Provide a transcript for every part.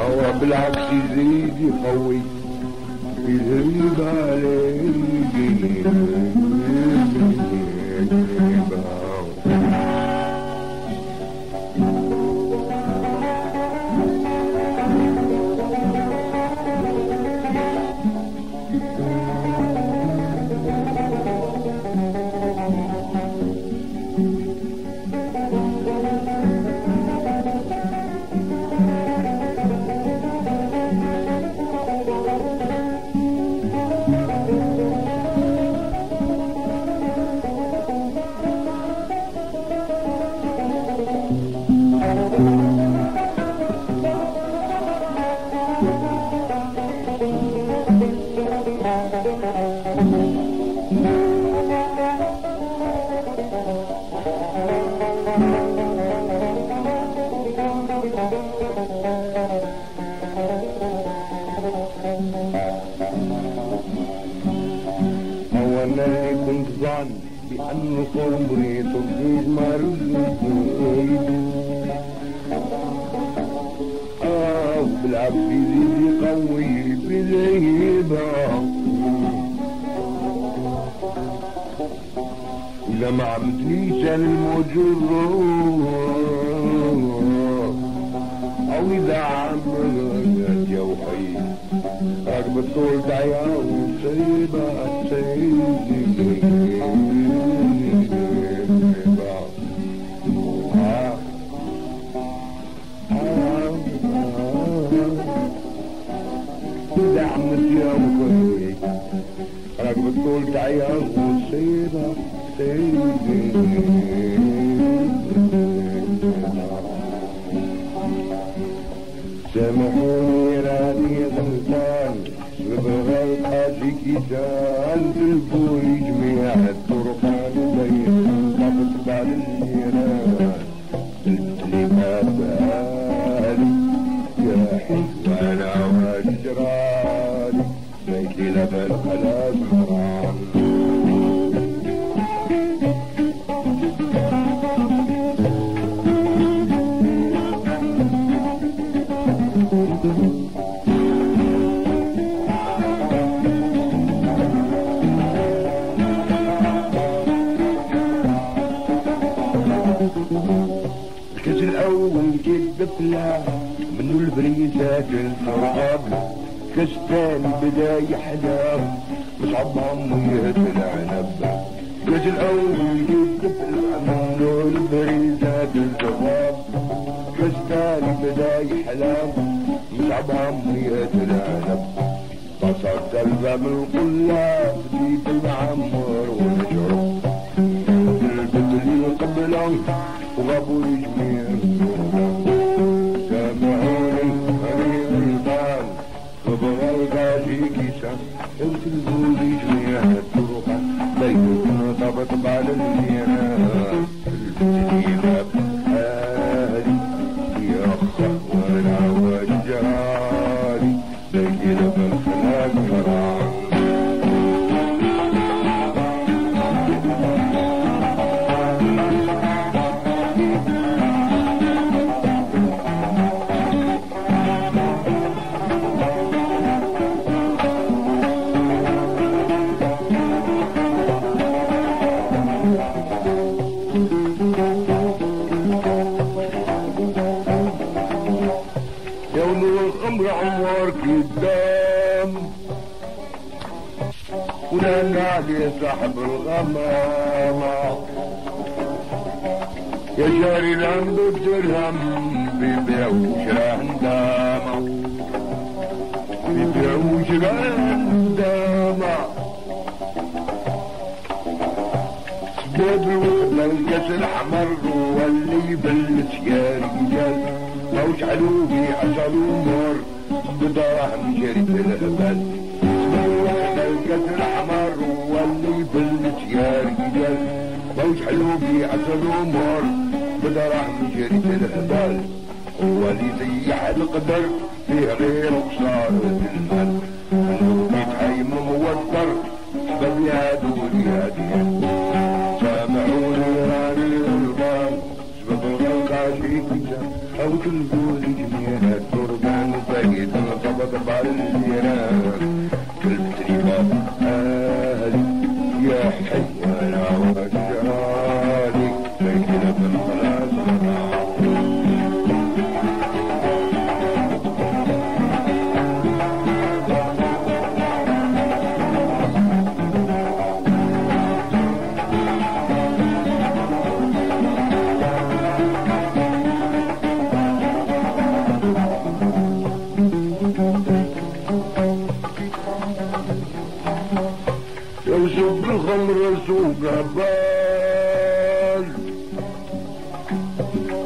هو بالعكس يزيد يقوي يزيد عليك بالعبد يزيد يقوي بالهيبه إذا ما عمتنيش الموجود أو إذا عملت يا وحي ركب الطول دعيا وسيبة سيبة الطول دعيا وسيبة سامحوني راني غلطان ببغى القاسي كيسان تلفوا جميع البريزات الفرقاب كاس تاني بدا يحلى مصعب عمية العنب كاس الأول كده بلا منو البريزات الفرقاب كاس تاني بدا يحلى مصعب عمية العنب بسطت الباب القلاب بديت المعمر ونشرب البدل قبله وغابوا الجميع كيسا انت البولي جميع الطرق بيتنا طبط بعد المياه البدل علي صاحب الغمامة يا جاري الهم بالدرهم بيبيع وشراه ندامة بيبيع وشراه ندامة سباب الوحدة الكاس الحمر واللي يا رجال لو شعلوا بي عسلوا مر بدراهم جريت الهبال الكاس الحمر واللي يبلس يا رجال لو شعلوا بي عسلوا مر بدراهم جريت الهبال ولي زيح القدر فيه غير خسارة المال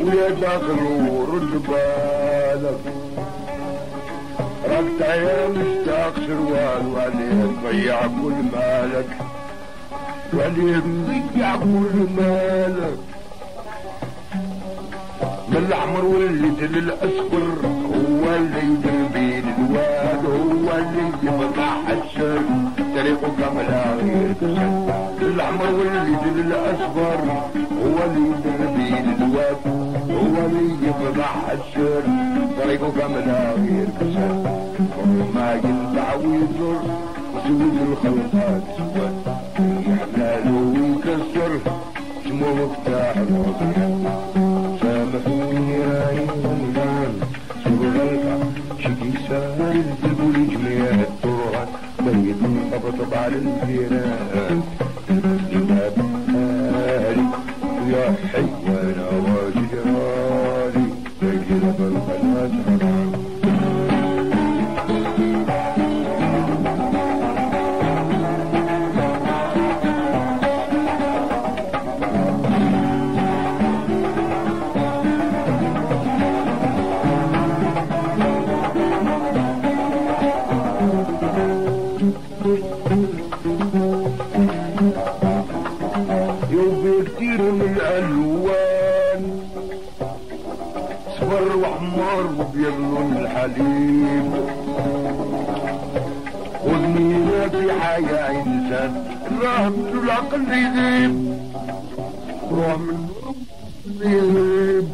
ويا داخل ورد بالك ركت يا مشتاق سروال وعليه تضيع كل مالك. وعليه تضيع كل مالك. الاحمر واللي للاصفر هو اللي يدير بين الواد هو اللي يفتح السر طريقه كامل غير الاحمر واللي للاصفر هو اللي يدير بين الواد. هو اللي يفتح السر طريقه كامل غير كسر ما ينفع ويضر وسود الخلقات. سواد يحلال ويكسر اسمه مفتاح الوطن سامحوني يا عيون سوق غلقة شكي سائل تقول جميع الطرقات بيت طبطب على الجيران يغيب روح من يغيب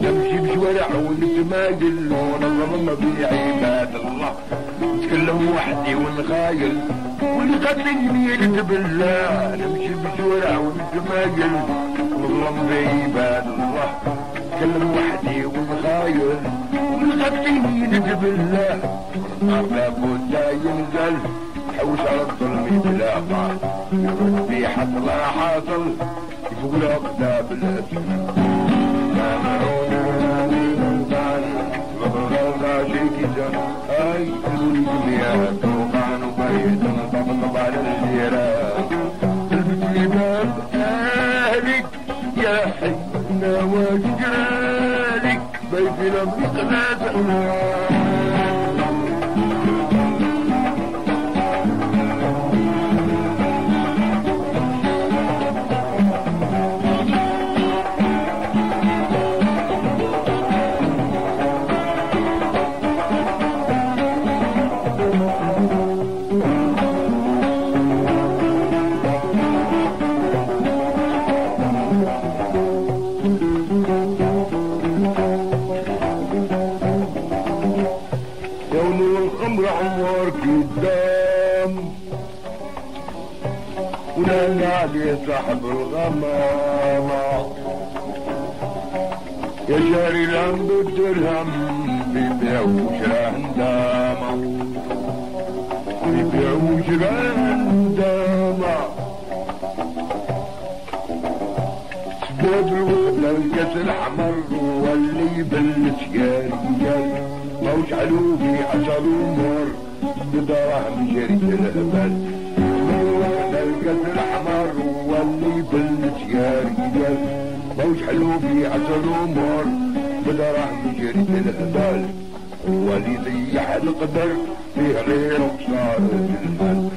نمشي بشوارع ونتماجل ونظلم في عباد الله. نتكلم وحدي ونخايل ونقتل يكتب الله نمشي بشوارع ونتماجل ونظلم في عباد الله. نتكلم وحدي ونخايل ونقتل يكتب الله النار لابد ينزل. يرد في حصل حاصل يفوق الأقدام الأسماء أي الدنيا توقعن وبيت طبطب على الجيران. الباب أهلك يا حينا وجرالك بيتنا مقناة يوم عمر قدام ونادى عليه صاحب الغمامة يا شاري الهم بالدرهم بيبيع وشراه ندامة بيبيع وشراه ندامة سباب الوحدة الكاس الحمر واللي يبلش موش علومي عشر امور بدراهم جريت الهبل الوحدة الكاس الحمر واللي يا رجال موش حلومي عشر امور بدراهم جريت الهبل واللي ضيع القدر فيه غير خسارة المال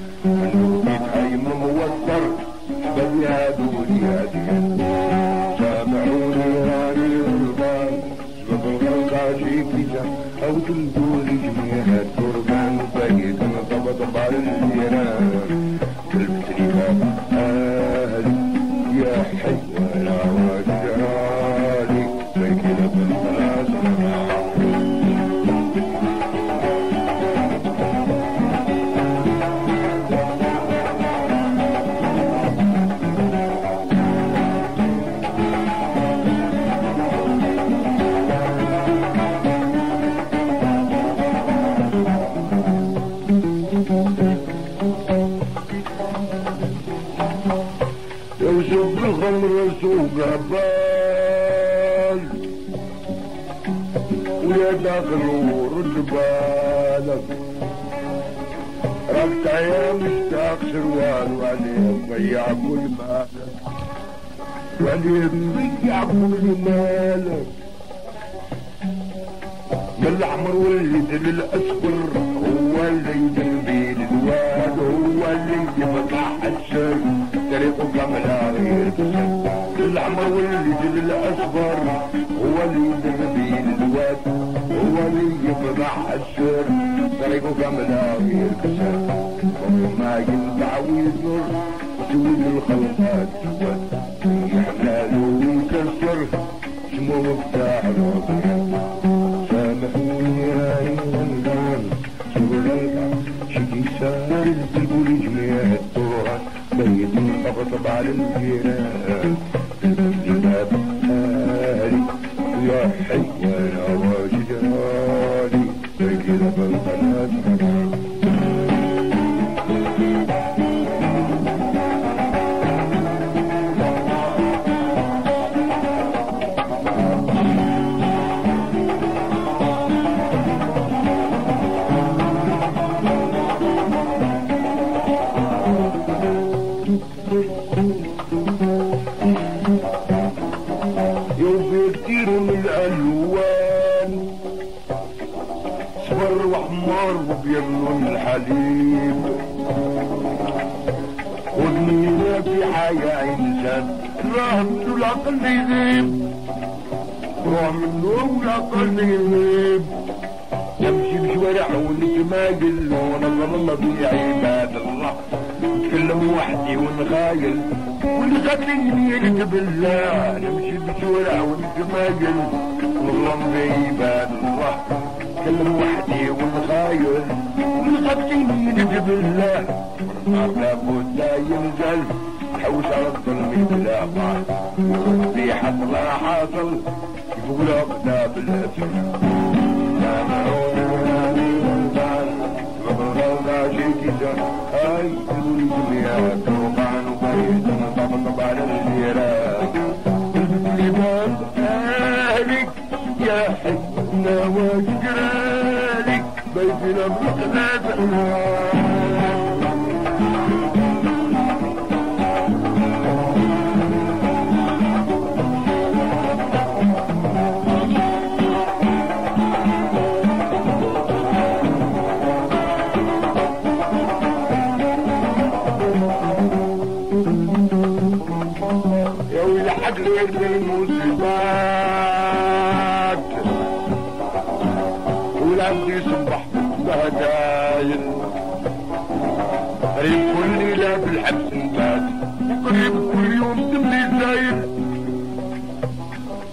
الخمر سوق بال ويا داخل ورد بالك ربط يا مشتاق سروال وعليه ضيع كل مالك وعليه ضيع كل مالك من الاحمر واللي الاصفر هو اللي يدل الواد هو اللي يفتح السر طريقه كاملة غير الاحمر واللي الاصفر هو اللي يدل الواد هو اللي يفتح السر طريقه كاملة غير كسر ما ينفع ويزر. وتولي الخلقات يحلال ويكسر اسمه مفتاح الوطن. سامحوني يا عيون شغل شكي تقول جميع الطرق. بيت طبطب على الجيران يا حي يا يذيب يمشي بشوارع ونتماجل ونظر الله بعباد الله. نتكلم وحدي ونخايل ونخليني يكتب الله نمشي بشوارع ونتماجل ونظلم بعباد الله. نتكلم وحدي ونخايل ونخليني يكتب الله والنار لابد لا ينزل حوش على الظلم بلا بعض وربي حصل حاصل يقول اقدام الاسر هاي تقولي جميع توقعن وبريد طبطب على الجيران الإمام أهلك يا حسنا وجرالك بيتنا مقناتنا بهدايل قريب كل ليلة بالحبس نبات قريب كل يوم دمي زايل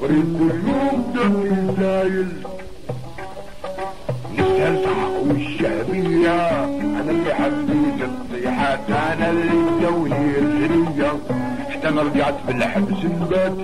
قريب كل يوم دمي زايل نستلسع والشعبية. أنا اللي حبيت الصيحات أنا اللي الدولة الجنية. حتى ما رجعت بالحبس نبات